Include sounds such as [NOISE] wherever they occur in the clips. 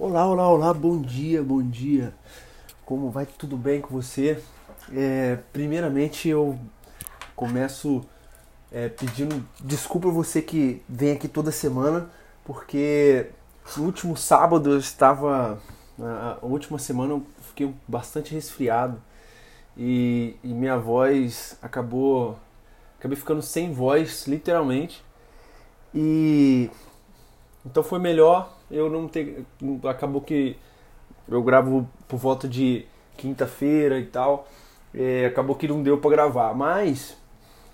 Olá, olá, olá, bom dia, bom dia. Como vai? Tudo bem com você? É, primeiramente eu começo é, pedindo desculpa a você que vem aqui toda semana, porque no último sábado eu estava. A última semana eu fiquei bastante resfriado e, e minha voz acabou. Acabei ficando sem voz, literalmente. E então foi melhor eu não ter. Acabou que eu gravo por volta de quinta-feira e tal. É, acabou que não deu para gravar. Mas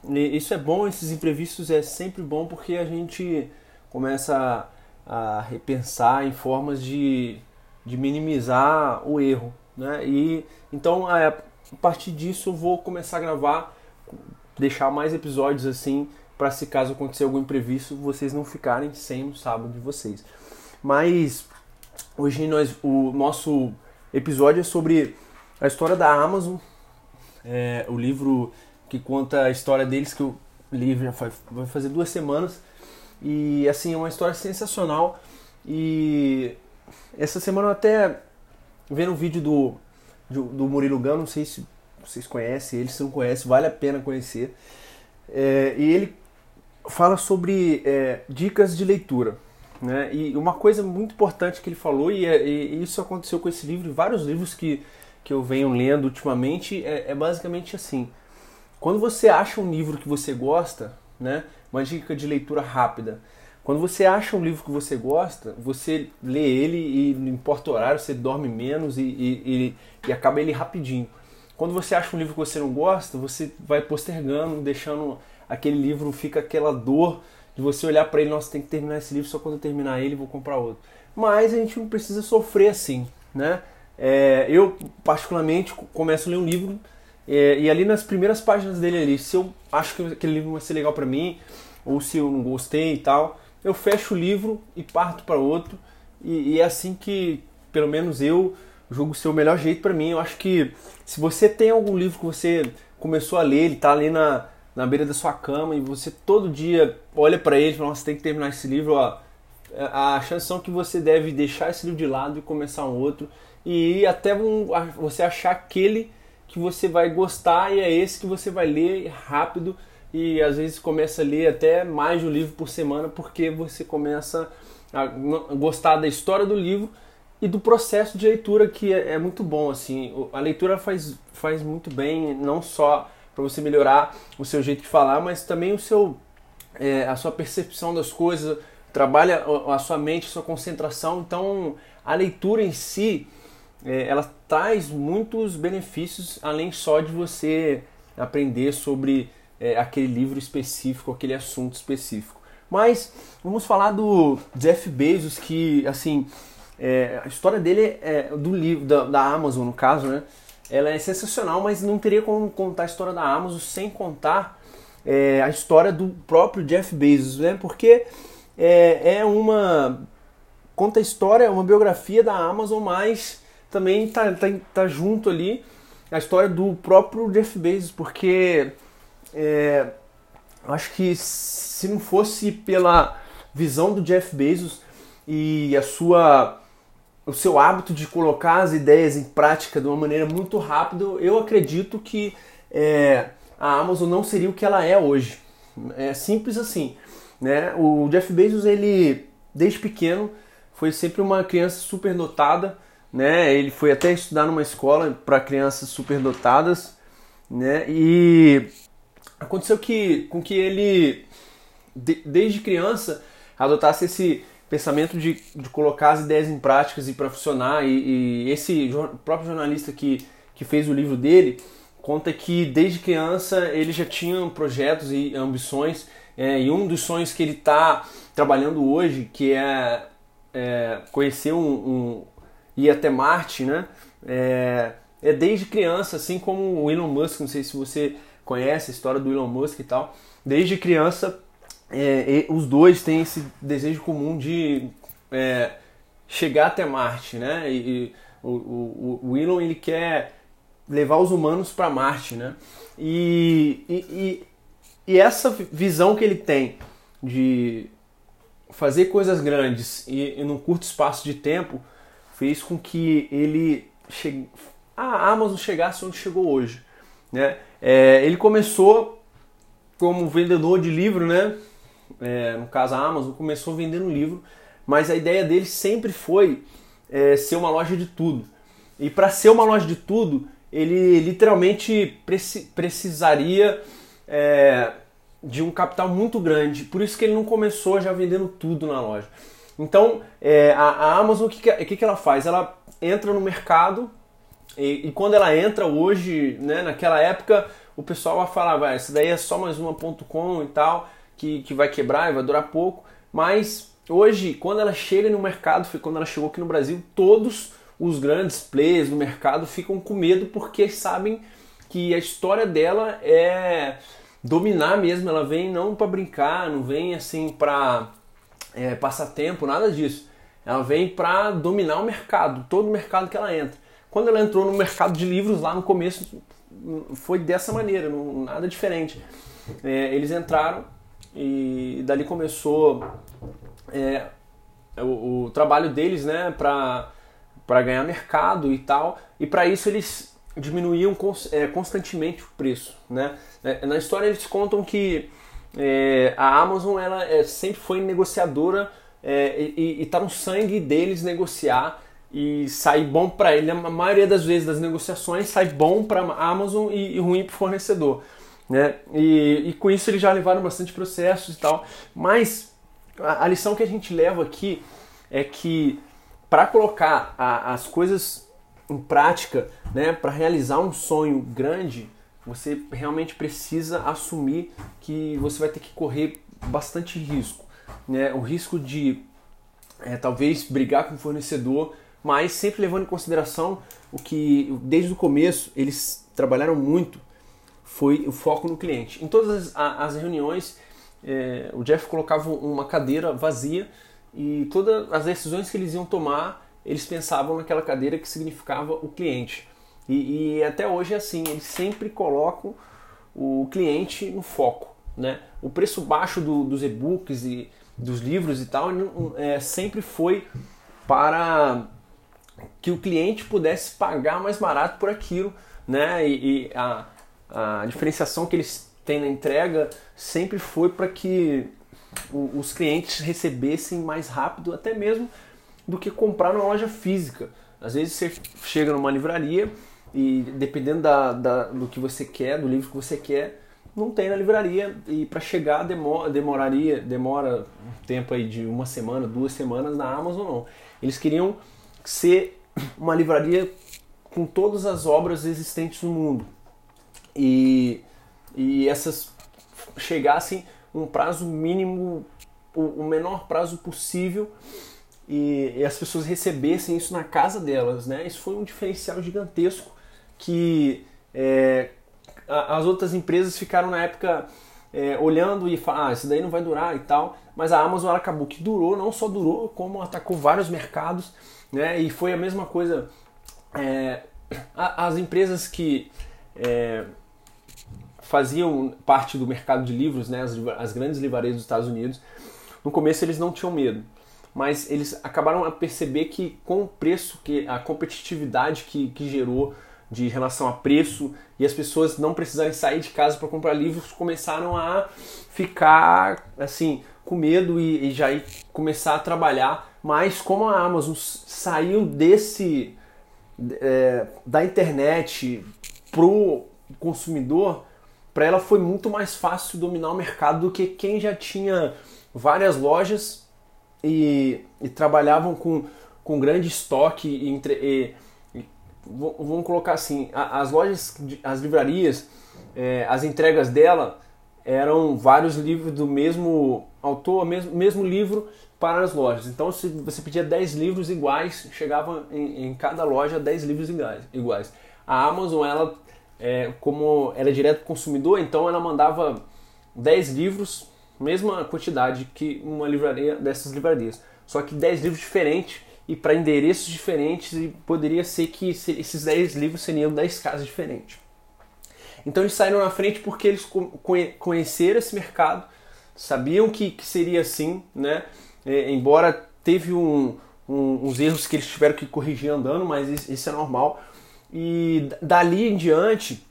isso é bom, esses imprevistos é sempre bom porque a gente começa a, a repensar em formas de, de minimizar o erro. Né? E então a, a partir disso eu vou começar a gravar, deixar mais episódios assim para se caso acontecer algum imprevisto, vocês não ficarem sem o sábado de vocês. Mas hoje nós, o nosso episódio é sobre a história da Amazon, é, o livro que conta a história deles que eu li já vai fazer duas semanas e assim é uma história sensacional e essa semana eu até vendo um vídeo do do Murilo Gano, não sei se vocês conhecem ele, se não conhecem, vale a pena conhecer. É, e ele fala sobre é, dicas de leitura. Né? E uma coisa muito importante que ele falou, e, é, e, isso aconteceu com esse livro e vários livros que, que eu venho lendo ultimamente, é, é, basicamente assim. Quando você acha um livro que você gosta, né? uma dica de leitura rápida. Quando você acha um livro que você gosta, você lê ele e não importa o horário, você dorme menos e, e, e acaba ele rapidinho. Quando você acha um livro que você não gosta, você vai postergando, deixando aquele livro fica aquela dor de você olhar para ele, nossa, tem que terminar esse livro, só quando eu terminar ele vou comprar outro. Mas a gente não precisa sofrer assim, né? É, eu, particularmente, começo a ler um livro é, e ali nas primeiras páginas dele ali, se eu acho que aquele livro vai ser legal para mim, ou se eu não gostei e tal, eu fecho o livro e parto para outro. E, e, é assim que, pelo menos eu, julgo ser o melhor jeito para mim. Eu acho que se você tem algum livro que você começou a ler, ele tá ali na, na beira da sua cama e você todo dia olha para ele e fala, nossa, tem que terminar esse livro, ó, a chance são que você deve deixar esse livro de lado e começar um outro e até um, você achar aquele que você vai gostar e é esse que você vai ler rápido e às vezes começa a ler até mais de um livro por semana porque você começa a gostar da história do livro e do processo de leitura que é, é muito bom assim. A leitura faz, faz muito bem não só para você melhorar o seu jeito de falar, mas também o seu, é, a sua percepção das coisas, trabalha a sua mente, a sua concentração. Então, a leitura em si, é, ela traz muitos benefícios, além só de você aprender sobre é, aquele livro específico, aquele assunto específico. Mas vamos falar do Jeff Bezos, que assim é, a história dele é do livro da, da Amazon, no caso, né? Ela é sensacional, mas não teria como contar a história da Amazon sem contar é, a história do próprio Jeff Bezos, né? Porque é, é uma conta a história, é uma biografia da Amazon, mas também tá, tá, tá junto ali a história do próprio Jeff Bezos, porque é, acho que se não fosse pela visão do Jeff Bezos e a sua o seu hábito de colocar as ideias em prática de uma maneira muito rápida, eu acredito que é, a Amazon não seria o que ela é hoje. É simples assim. Né? O Jeff Bezos, ele, desde pequeno, foi sempre uma criança superdotada. Né? Ele foi até estudar numa escola para crianças superdotadas. Né? E aconteceu que, com que ele, de, desde criança, adotasse esse pensamento de, de colocar as ideias em práticas e para funcionar. E, e, esse próprio jornalista que, que fez o livro dele conta que desde criança ele já tinha projetos e ambições. É, e um dos sonhos que ele está trabalhando hoje, que é, é conhecer um, um, ir até Marte, né? É, é desde criança, assim como o Elon Musk, não sei se você conhece a história do Elon Musk e tal. Desde criança é, os dois têm esse desejo comum de é, chegar até Marte, né? E, e o, o, o, Elon ele quer levar os humanos para Marte, né? E, e, e, essa visão que ele tem de fazer coisas grandes e, e num curto espaço de tempo fez com que ele che... a Amazon chegasse onde chegou hoje. Né? É, ele começou como vendedor de livro, né? É, no caso a Amazon começou vendendo livro, mas a ideia dele sempre foi é, ser uma loja de tudo. E para ser uma loja de tudo, ele literalmente preci precisaria é, de um capital muito grande. Por isso que ele não começou já vendendo tudo na loja. Então, é, a, a, Amazon, o que, que, que, ela faz? Ela entra no mercado e, e, quando ela entra hoje, né, naquela época, o pessoal vai falar, vai, essa daí é só mais uma ponto .com e tal, que, que vai quebrar e vai durar pouco. Mas hoje, quando ela chega no mercado, foi quando ela chegou aqui no Brasil, todos os grandes players no mercado ficam com medo porque sabem que a história dela é dominar mesmo, ela vem não para brincar, não vem assim para é, passatempo, nada disso. Ela vem para dominar o mercado, todo o mercado que ela entra. Quando ela entrou no mercado de livros lá no começo, foi dessa maneira, não, nada diferente. É, eles entraram e dali começou é, o, o, trabalho deles, né, para ganhar mercado e tal. E para isso eles diminuíam é, constantemente o preço, né? É, na história eles contam que é, a Amazon ela é, sempre foi negociadora é, e está no sangue deles negociar e sair bom para ele. A maioria das vezes das negociações sai bom para a Amazon e, e ruim para o fornecedor. Né? E, e, com isso eles já levaram bastante processos e tal. Mas a, a lição que a gente leva aqui é que para colocar a, as coisas em prática, né, para realizar um sonho grande, você realmente precisa assumir que você vai ter que correr bastante risco. Né? O risco de é, talvez brigar com o fornecedor, mas sempre levando em consideração o que desde o começo eles trabalharam muito foi o foco no cliente. Em todas as, as reuniões, é, o Jeff colocava uma cadeira vazia e todas as decisões que eles iam tomar, eles pensavam naquela cadeira que significava o cliente. E, e até hoje é assim, eles sempre colocam o cliente no foco. Né? O preço baixo do, dos e-books e dos livros e tal é, sempre foi para que o cliente pudesse pagar mais barato por aquilo, né? E, e a, a diferenciação que eles têm na entrega sempre foi para que os clientes recebessem mais rápido, até mesmo do que comprar numa loja física. Às vezes você chega numa livraria e dependendo da, da, do que você quer, do livro que você quer, não tem na livraria e para chegar demora, demoraria demora um tempo aí de uma semana, duas semanas na Amazon não. Eles queriam ser uma livraria com todas as obras existentes no mundo e, e essas chegassem um prazo mínimo, o, menor prazo possível e, e, as pessoas recebessem isso na casa delas, né? Isso foi um diferencial gigantesco que é, as outras empresas ficaram na época é, olhando e falando, ah, isso daí não vai durar e tal, mas a Amazon acabou que durou, não só durou, como atacou vários mercados, né? E foi a mesma coisa. É, as empresas que é, faziam parte do mercado de livros, né, as, as grandes livrarias dos Estados Unidos, no começo eles não tinham medo, mas eles acabaram a perceber que com o preço, que a competitividade que, que gerou de relação a preço e as pessoas não precisarem sair de casa para comprar livros começaram a ficar assim com medo e, e já começar a trabalhar mas como a Amazon saiu desse é, da internet pro consumidor para ela foi muito mais fácil dominar o mercado do que quem já tinha várias lojas e, e trabalhavam com, com grande estoque entre, e, e vamos colocar assim, as lojas, as livrarias, é, as entregas dela eram vários livros do mesmo autor, mesmo, mesmo livro para as lojas. Então, se você pedia 10 livros iguais, chegava em, em cada loja 10 livros iguais. A Amazon, ela é, como era direto para consumidor, então ela mandava 10 livros, mesma quantidade que uma livraria dessas livrarias, só que 10 livros diferentes e para endereços diferentes e poderia ser que esses 10 livros seriam 10 casas diferentes. Então eles saíram na frente porque eles conheceram esse mercado, sabiam que, que seria assim, né? É, embora teve um, um, uns erros que eles tiveram que corrigir andando, mas isso é normal. E dali em diante,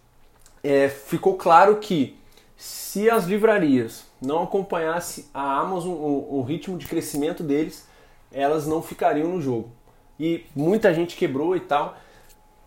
é, ficou claro que se as livrarias não acompanhassem a Amazon, o, o ritmo de crescimento deles, elas não ficariam no jogo. E muita gente quebrou e tal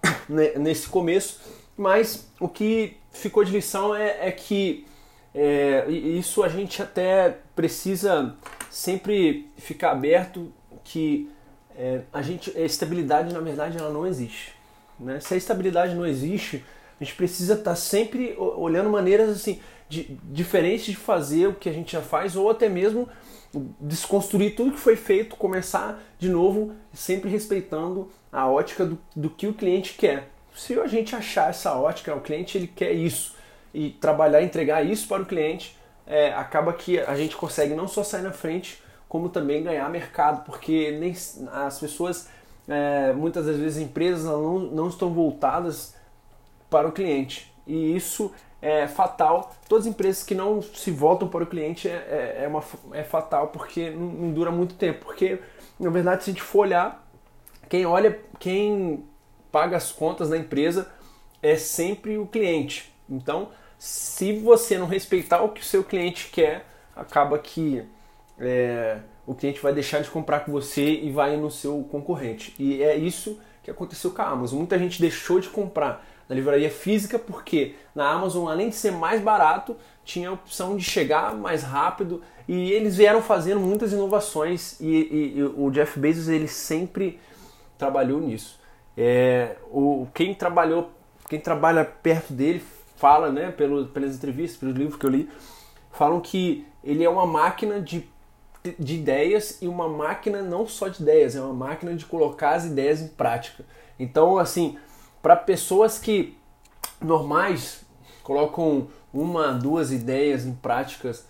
[COUGHS] nesse começo, mas o que ficou de lição é, é que é, isso a gente até precisa sempre ficar aberto que é, a gente a estabilidade na verdade ela não existe. Né? Se a estabilidade não existe, a gente precisa estar tá sempre olhando maneiras assim de, diferentes de fazer o que a gente já faz ou até mesmo desconstruir tudo que foi feito, começar de novo, sempre respeitando a ótica do, do que o cliente quer. Se a gente achar essa ótica, o cliente ele quer isso e trabalhar, entregar isso para o cliente, é, acaba que a gente consegue não só sair na frente, como também ganhar mercado, porque nem as pessoas, é, muitas das vezes, empresas não, não estão voltadas para o cliente. E isso é fatal. Todas as empresas que não se voltam para o cliente é, é, é uma, é fatal porque não, não, dura muito tempo. Porque, na verdade, se a gente for olhar, quem olha, quem paga as contas da empresa é sempre o cliente. Então, se você não respeitar o que o seu cliente quer, acaba que é, o cliente vai deixar de comprar com você e vai no seu concorrente. E é isso que aconteceu com a Amazon. Muita gente deixou de comprar na livraria física, porque na Amazon, além de ser mais barato, tinha a opção de chegar mais rápido e eles vieram fazendo muitas inovações e, e, e o Jeff Bezos ele sempre trabalhou nisso. É, o, quem trabalhou, quem trabalha perto dele fala, né, pelo, pelas entrevistas, pelos livros que eu li, falam que ele é uma máquina de, de ideias e uma máquina não só de ideias, é uma máquina de colocar as ideias em prática. Então, assim, para pessoas que normais colocam uma, duas ideias em práticas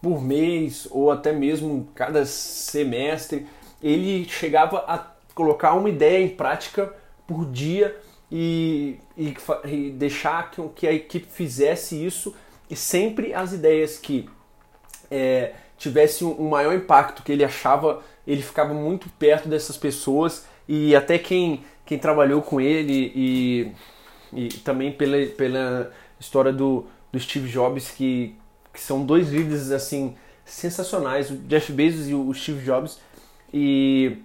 por mês ou até mesmo cada semestre, ele chegava a colocar uma ideia em prática por dia e, e, e deixar que, que, a equipe fizesse isso e sempre as ideias que é, tivessem um maior impacto, que ele achava, ele ficava muito perto dessas pessoas e até quem quem trabalhou com ele e, e também pela, pela história do, do Steve Jobs, que, que são dois líderes assim sensacionais, o Jeff Bezos e o Steve Jobs, e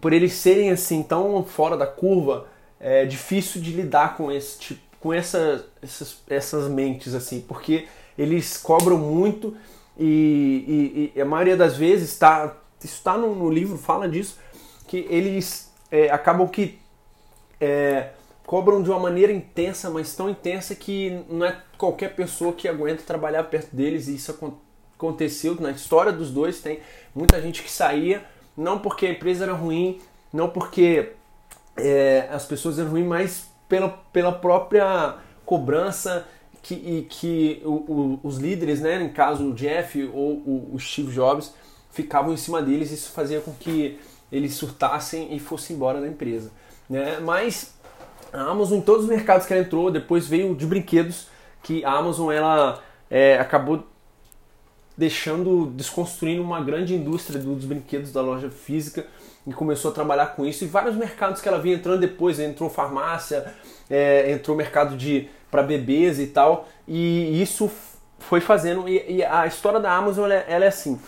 por eles serem assim tão fora da curva, é difícil de lidar com esse tipo, com essa, essas, essas mentes assim, porque eles cobram muito e, e, e a maioria das vezes está está no, no livro fala disso que eles é, acabam que é, cobram de uma maneira intensa, mas tão intensa que não é qualquer pessoa que aguenta trabalhar perto deles. E isso aconteceu na história dos dois. Tem muita gente que saía, não porque a empresa era ruim, não porque é, as pessoas eram ruins, mas pela, pela própria cobrança que, e que o, o, os líderes, né, no caso o Jeff ou o, o Steve Jobs, ficavam em cima deles. Isso fazia com que eles surtassem e fossem embora da empresa. Né? Mas a Amazon, em todos os mercados que ela entrou, depois veio de brinquedos, que a Amazon ela é, acabou deixando, desconstruindo uma grande indústria dos brinquedos da loja física e começou a trabalhar com isso. E vários mercados que ela vinha entrando depois, entrou farmácia, é, entrou mercado de para bebês e tal, e isso foi fazendo. E, e a história da Amazon ela, é, ela é assim: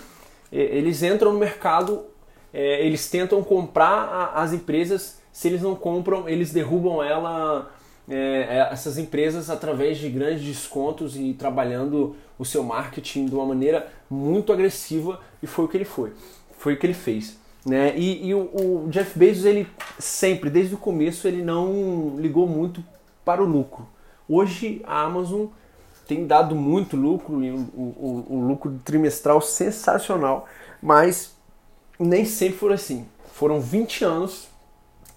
eles entram no mercado é, eles tentam comprar a, as empresas, se eles não compram, eles derrubam ela, é, é, essas empresas através de grandes descontos e trabalhando o seu marketing de uma maneira muito agressiva e foi o que ele foi, foi o que ele fez. Né? E, e o, o, Jeff Bezos, ele sempre, desde o começo, ele não ligou muito para o lucro. Hoje a Amazon tem dado muito lucro e o, o, o lucro trimestral sensacional, mas nem sempre foi assim. Foram 20 anos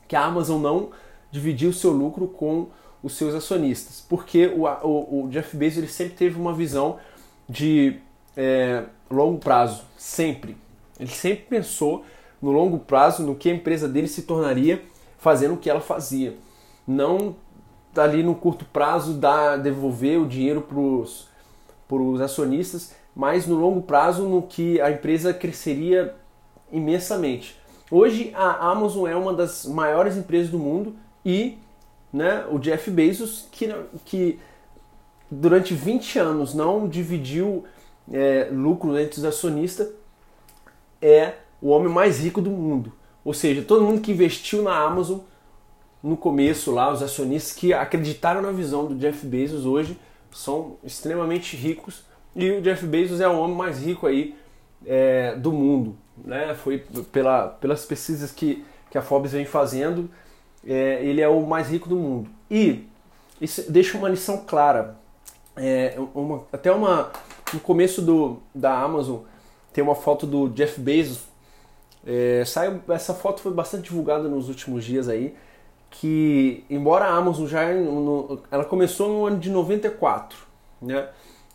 que a Amazon não dividiu seu lucro com os seus acionistas, porque o, o, o Jeff Bezos ele sempre teve uma visão de é, longo prazo, sempre. Ele sempre pensou no longo prazo, no que a empresa dele se tornaria fazendo o que ela fazia. Não ali no curto prazo dar, devolver o dinheiro para os acionistas, mas no longo prazo no que a empresa cresceria imensamente. Hoje a Amazon é uma das maiores empresas do mundo e né, o Jeff Bezos, que, que durante 20 anos não dividiu é, lucro entre os acionistas, é o homem mais rico do mundo. Ou seja, todo mundo que investiu na Amazon no começo lá, os acionistas que acreditaram na visão do Jeff Bezos hoje são extremamente ricos e o Jeff Bezos é o homem mais rico aí é, do mundo, né? Foi pela, pelas pesquisas que, que a Forbes vem fazendo, é, ele é o mais rico do mundo. E isso deixa uma lição clara. É, uma, até uma no começo do, da Amazon tem uma foto do Jeff Bezos. É, saiu, essa foto foi bastante divulgada nos últimos dias aí. Que embora a Amazon já no, ela começou no ano de 94, né?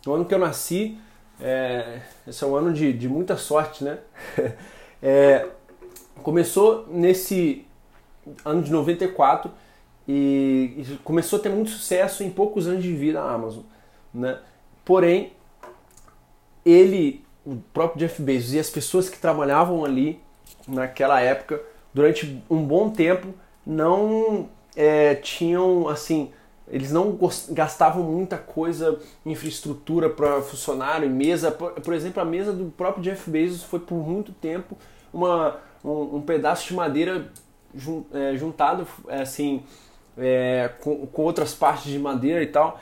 No ano que eu nasci, é, esse é um ano de, de muita sorte, né? [LAUGHS] É, começou nesse ano de 94 e, e começou a ter muito sucesso em poucos anos de vida a Amazon, né? Porém, ele, o próprio Jeff Bezos e as pessoas que trabalhavam ali naquela época, durante um bom tempo, não é, tinham assim eles não gastavam muita coisa, infraestrutura para funcionário, mesa. Por, exemplo, a mesa do próprio Jeff Bezos foi por muito tempo uma, um, um pedaço de madeira jun, é, juntado assim é, com, com, outras partes de madeira e tal,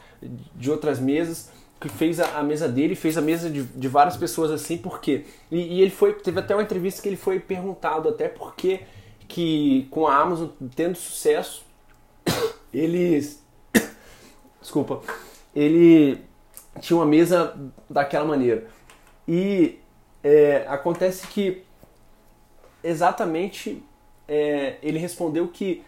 de outras mesas, que fez a, a mesa dele, fez a mesa de, de várias pessoas assim, por quê? E, e, ele foi, teve até uma entrevista que ele foi perguntado até por que que com a Amazon tendo sucesso, [COUGHS] eles [COUGHS] desculpa, ele tinha uma mesa daquela maneira. E é, acontece que exatamente é, ele respondeu que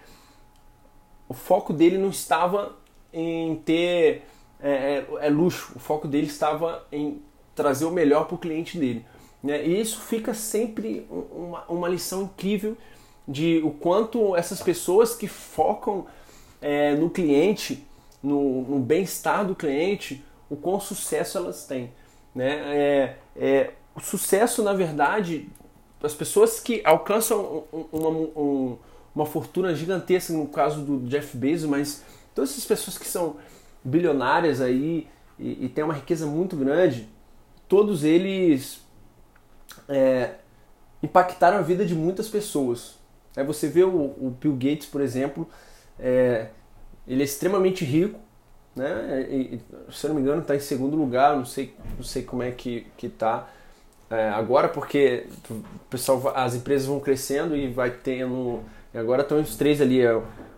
o foco dele não estava em ter é, é, é luxo, o foco dele estava em trazer o melhor para o cliente dele. Né? E isso fica sempre uma, uma lição incrível de o quanto essas pessoas que focam é, no cliente no, no bem-estar do cliente, o quão sucesso elas têm. Né? É, é, o sucesso, na verdade, as pessoas que alcançam uma, uma, uma fortuna gigantesca, no caso do Jeff Bezos, mas todas essas pessoas que são bilionárias aí e, e têm uma riqueza muito grande, todos eles é, impactaram a vida de muitas pessoas. Aí você vê o, o Bill Gates, por exemplo, é, ele é extremamente rico, né? E, se eu não me engano, está em segundo lugar. Não sei, não sei como é que que está é, agora, porque o pessoal, as empresas vão crescendo e vai tendo. Agora estão os três ali: é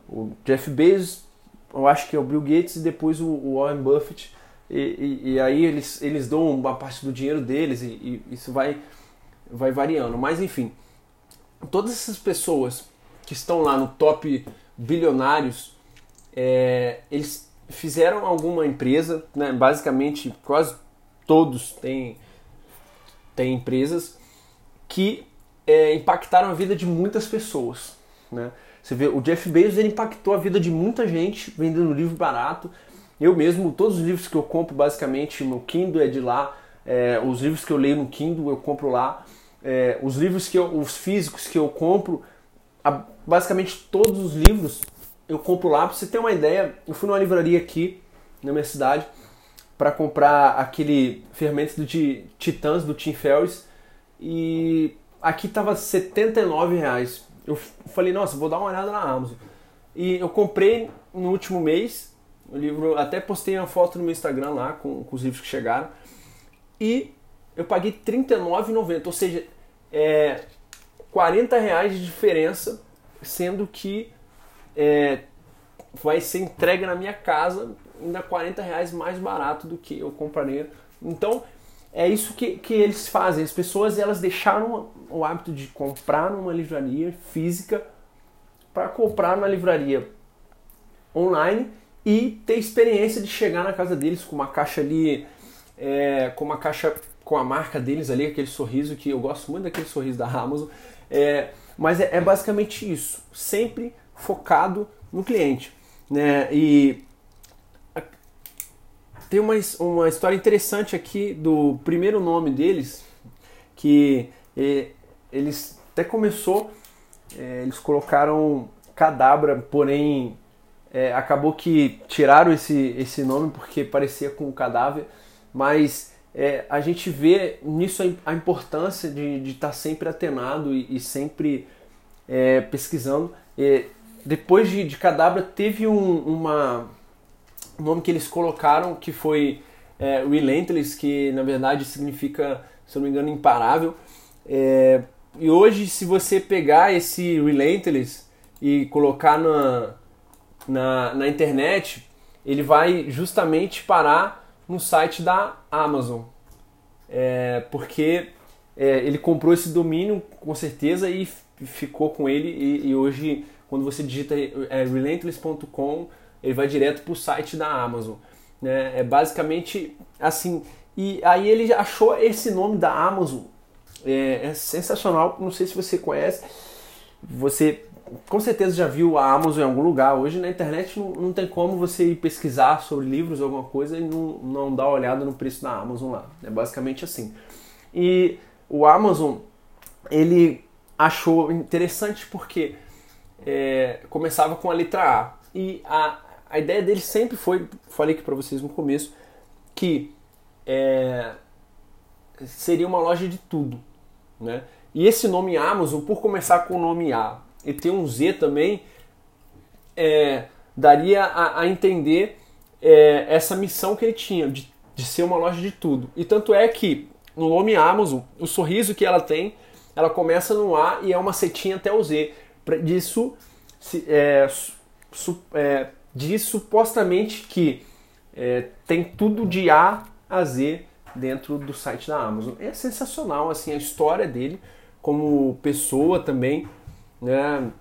o Jeff Bezos, eu acho que é o Bill Gates e depois o, Warren Buffett. E, e, e, aí eles, eles dão uma parte do dinheiro deles e, e isso vai, vai variando. Mas enfim, todas essas pessoas que estão lá no top bilionários é, eles fizeram alguma empresa, né, basicamente quase todos têm, têm empresas que é, impactaram a vida de muitas pessoas. Né? Você vê, o Jeff Bezos ele impactou a vida de muita gente vendendo livro barato. Eu mesmo, todos os livros que eu compro, basicamente, no Kindle é de lá. É, os livros que eu leio no Kindle eu compro lá. É, os livros que eu, os físicos que eu compro, a, basicamente todos os livros eu compro lá. Pra você ter uma ideia, eu fui numa livraria aqui na minha cidade para comprar aquele fermento de Titãs do Tim Ferriss e aqui tava 79 reais. Eu falei, nossa, vou dar uma olhada na Amazon. E eu comprei no último mês o livro, até postei uma foto no meu Instagram lá com, com os livros que chegaram. E eu paguei R$39,90, ou seja, é 40 reais de diferença, sendo que é, vai ser entregue na minha casa ainda 40 reais mais barato do que eu compraria. Então é isso que, que eles fazem. As pessoas elas deixaram o hábito de comprar numa livraria física para comprar na livraria online e ter experiência de chegar na casa deles com uma caixa ali, é, com uma caixa com a marca deles ali, aquele sorriso que eu gosto muito daquele sorriso da Amazon. É, mas é, é basicamente isso, sempre focado no cliente. Né? E tem uma, uma história interessante aqui do primeiro nome deles, que eles até começou é, eles colocaram Cadabra, porém é, acabou que tiraram esse, esse nome porque parecia com o cadáver, mas é, a gente vê nisso a, importância de estar tá sempre atenado e, e sempre é, pesquisando. depois de, de Cadabra teve um, uma, um nome que eles colocaram que foi é, Relentless, que na verdade significa, se eu não me engano, imparável. É, e hoje, se você pegar esse Relentless e colocar na, na, na internet, ele vai justamente parar no site da Amazon. É, porque é, ele comprou esse domínio com certeza e ficou com ele e, e hoje quando você digita é, relentless.com ele vai direto para o site da Amazon. Né? É basicamente assim. E aí ele achou esse nome da Amazon. É, é sensacional. Não sei se você conhece. Você com certeza já viu a Amazon em algum lugar. Hoje na internet não, não tem como você ir pesquisar sobre livros ou alguma coisa e não, não dar uma olhada no preço da Amazon lá. É basicamente assim. E o Amazon, ele achou interessante porque é, começava com a letra A. E a, a ideia dele sempre foi, falei aqui para vocês no começo, que é, seria uma loja de tudo. Né? E esse nome Amazon, por começar com o nome A e ter um Z também, é, daria a, a entender é, essa missão que ele tinha de, de ser uma loja de tudo. E tanto é que no nome Amazon, o sorriso que ela tem, ela começa no A e é uma setinha até o Z. Disso, é, su, é, diz supostamente que é, tem tudo de A a Z dentro do site da Amazon. É sensacional assim a história dele como pessoa também né?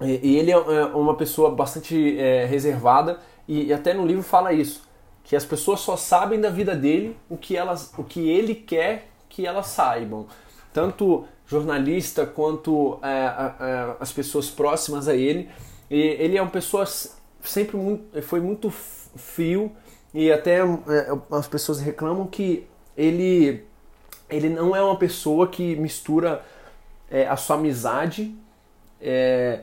E ele é, é uma pessoa bastante é, reservada e, até no livro fala isso, que as pessoas só sabem da vida dele o que elas, o que ele quer que elas saibam, tanto jornalista quanto é, é, as pessoas próximas a ele. E ele é uma pessoa sempre muito, foi muito frio e até é, as pessoas reclamam que ele ele não é uma pessoa que mistura é, a sua amizade é,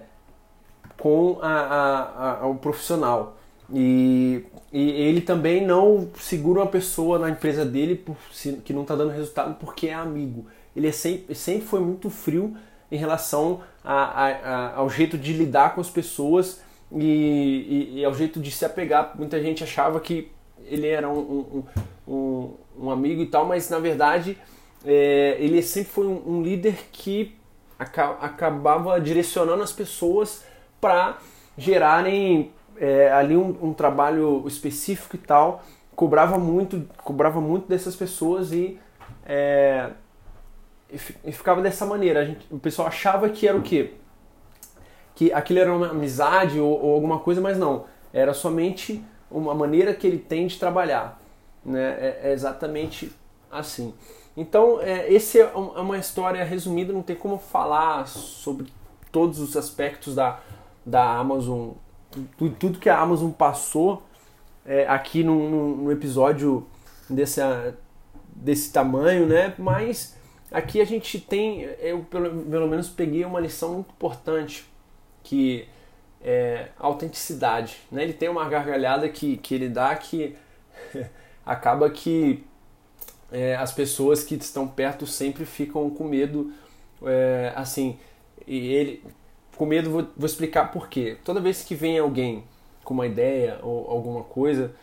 com a, a, a, o profissional. E, e, ele também não segura uma pessoa na empresa dele por, que não está dando resultado porque é amigo. Ele é sempre, sempre foi muito frio em relação a, ao jeito de lidar com as pessoas e, e, e, ao jeito de se apegar. Muita gente achava que ele era um, um, um, um amigo e tal, mas na verdade é, ele sempre foi um, líder que acabava direcionando as pessoas para gerarem é, ali um, trabalho específico e tal. Cobrava muito, cobrava muito dessas pessoas e, é, e ficava dessa maneira. Gente, o pessoal achava que era o quê? Que aquilo era uma amizade ou, ou alguma coisa, mas não. Era somente uma maneira que ele tem de trabalhar. Né? É, é exatamente assim. Então, é, esse é, é uma história resumida, não tem como falar sobre todos os aspectos da, da Amazon, tudo, tudo que a Amazon passou é, aqui no, episódio desse, desse tamanho, né? Mas aqui a gente tem, eu pelo, pelo menos peguei uma lição muito importante, que é autenticidade. Né? Ele tem uma gargalhada que, que ele dá que [LAUGHS] acaba que é, as pessoas que estão perto sempre ficam com medo, é, assim, e ele com medo vou, vou, explicar por quê. Toda vez que vem alguém com uma ideia ou alguma coisa,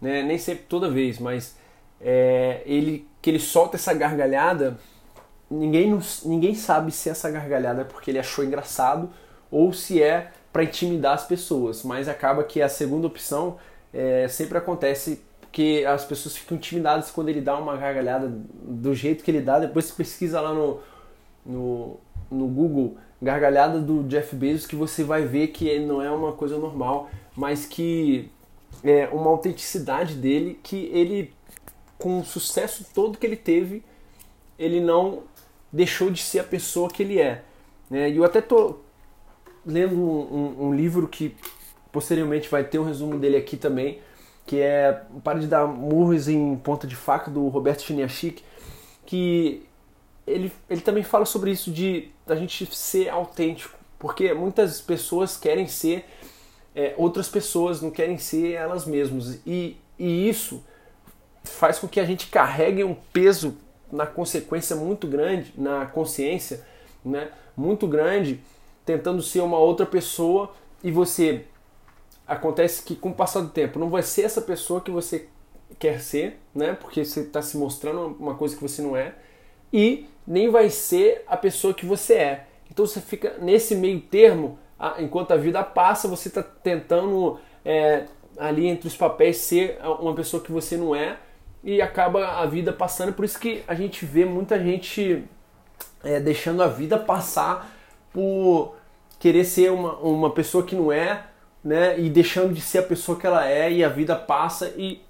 né, nem sempre toda vez, mas é, ele que ele solta essa gargalhada, ninguém ninguém sabe se essa gargalhada é porque ele achou engraçado ou se é para intimidar as pessoas, mas acaba que a segunda opção é, sempre acontece porque as pessoas ficam intimidadas quando ele dá uma gargalhada do jeito que ele dá. Depois você pesquisa lá no, no, no Google gargalhada do Jeff Bezos que você vai ver que não é uma coisa normal, mas que é uma autenticidade dele que ele, com o sucesso todo que ele teve, ele não deixou de ser a pessoa que ele é. Né? E eu até tô lendo um, um, um livro que posteriormente vai ter um resumo dele aqui também, que é Para de dar murros em ponta de faca, do Roberto Chiniachik, que ele, ele também fala sobre isso de a gente ser autêntico Porque muitas pessoas querem ser é, outras pessoas, não querem ser elas mesmas. E, e isso faz com que a gente carregue um peso na consequência muito grande, na consciência, né? Muito grande, tentando ser uma outra pessoa e você acontece que com o passar do tempo não vai ser essa pessoa que você quer ser, né? Porque você está se mostrando uma coisa que você não é e nem vai ser a pessoa que você é. Então você fica nesse meio termo, enquanto a vida passa, você está tentando é, ali entre os papéis ser uma pessoa que você não é e acaba a vida passando. Por isso que a gente vê muita gente é, deixando a vida passar por querer ser uma, uma pessoa que não é, né? E deixando de ser a pessoa que ela é e a vida passa e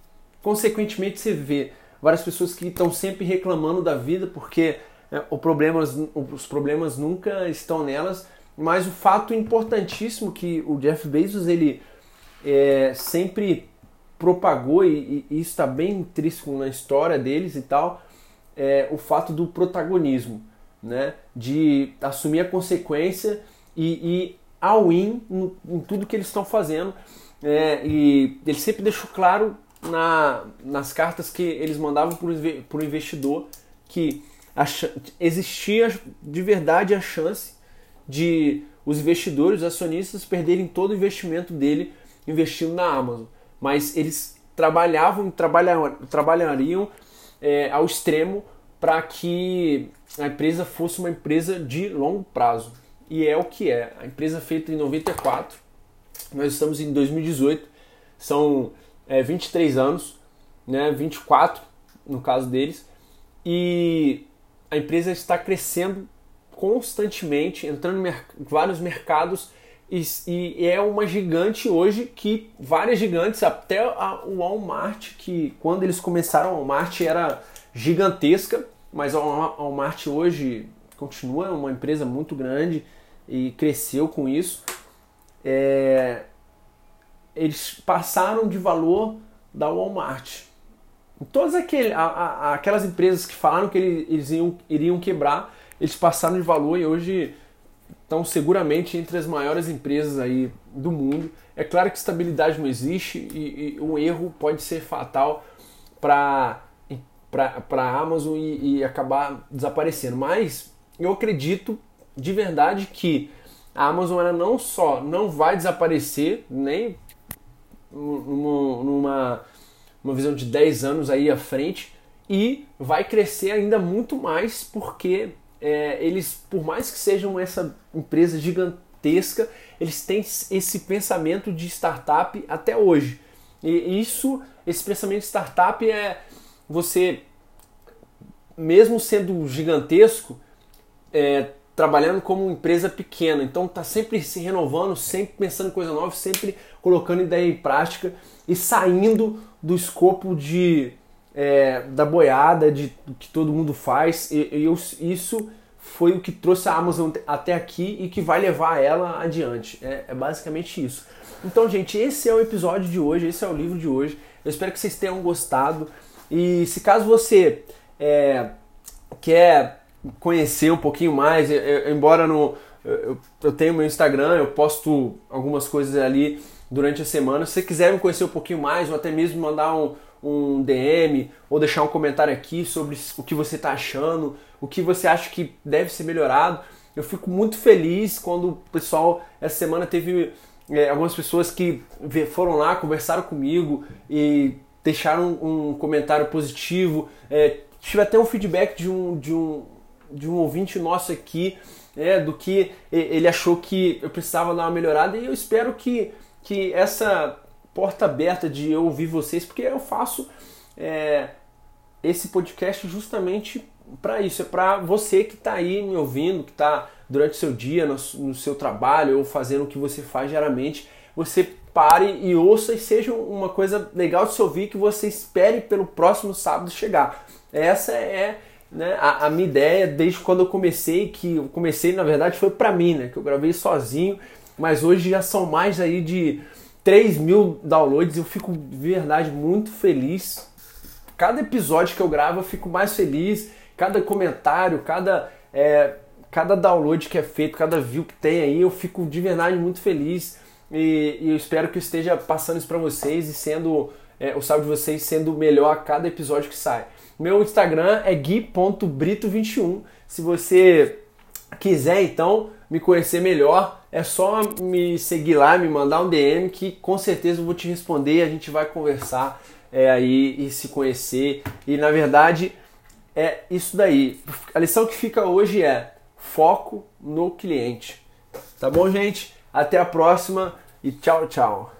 consequentemente você vê várias pessoas que estão sempre reclamando da vida porque é, o problemas, os problemas nunca estão nelas, mas o fato importantíssimo que o Jeff Bezos ele é, sempre propagou e, e isso está bem intrínseco na história deles e tal, é o fato do protagonismo, né? De assumir a consequência e, e all in em tudo que eles estão fazendo. É, e ele sempre deixou claro na, nas cartas que eles mandavam para o investidor que existia de verdade a chance de os investidores, os acionistas, perderem todo o investimento dele investindo na Amazon. Mas eles trabalhavam, trabalhariam, trabalhariam é, ao extremo para que a empresa fosse uma empresa de longo prazo. E é o que é. A empresa feita em 94, nós estamos em 2018, são é, 23 anos, né, 24 no caso deles, e a empresa está crescendo constantemente, entrando em vários mercados e, e, é uma gigante hoje que várias gigantes, até a, o Walmart, que quando eles começaram, a Walmart era gigantesca, mas a Walmart hoje continua uma empresa muito grande e cresceu com isso. É, eles passaram de valor da Walmart. Todas aquele, a, a, aquelas empresas que falaram que eles iam, iriam quebrar, eles passaram de valor e hoje estão seguramente entre as maiores empresas aí do mundo. É claro que estabilidade não existe e, e um erro pode ser fatal para a Amazon e, e acabar desaparecendo. Mas eu acredito de verdade que a Amazon ela não só não vai desaparecer, nem numa, numa uma visão de 10 anos aí à frente e vai crescer ainda muito mais porque é, eles, por mais que sejam essa empresa gigantesca, eles têm esse pensamento de startup até hoje. E isso, esse pensamento de startup é você, mesmo sendo gigantesco, é, trabalhando como empresa pequena. Então tá sempre se renovando, sempre pensando em coisa nova, sempre colocando ideia em prática e saindo do escopo de é, da boiada, de que todo mundo faz. E, e eu, isso foi o que trouxe a Amazon até aqui e que vai levar ela adiante. É, é basicamente isso. Então, gente, esse é o episódio de hoje, esse é o livro de hoje. Eu espero que vocês tenham gostado. E se caso você é, quer conhecer um pouquinho mais, eu, eu, embora no, eu, eu tenho meu Instagram, eu posto algumas coisas ali durante a semana. Se você quiser me conhecer um pouquinho mais, ou até mesmo mandar um, um DM, ou deixar um comentário aqui sobre o que você está achando, o que você acha que deve ser melhorado. Eu fico muito feliz quando o pessoal, essa semana teve é, algumas pessoas que foram lá, conversaram comigo e deixaram um comentário positivo. É, tive até um feedback de um, de um, de um ouvinte nosso aqui, é, do que ele achou que eu precisava dar uma melhorada e eu espero que, que essa porta aberta de eu ouvir vocês, porque eu faço é, esse podcast justamente para isso, é para você que está aí me ouvindo, que está durante o seu dia, no, no, seu trabalho ou fazendo o que você faz diariamente, você pare e ouça e seja uma coisa legal de se ouvir que você espere pelo próximo sábado chegar. Essa é né, a, a, minha ideia desde quando eu comecei, que eu comecei na verdade foi para mim, né, que eu gravei sozinho, mas hoje já são mais aí de 3 mil downloads, eu fico de verdade muito feliz. Cada episódio que eu gravo eu fico mais feliz, cada comentário, cada, é, cada download que é feito, cada view que tem aí, eu fico de verdade muito feliz e, e eu espero que eu esteja passando isso para vocês e sendo é, o salve de vocês sendo melhor a cada episódio que sai. Meu Instagram é gui.brito21. Se você quiser então me conhecer melhor, é só me seguir lá, me mandar um DM que com certeza eu vou te responder, a gente vai conversar é, aí e se conhecer. E na verdade é isso daí. A lição que fica hoje é foco no cliente. Tá bom, gente? Até a próxima e tchau, tchau.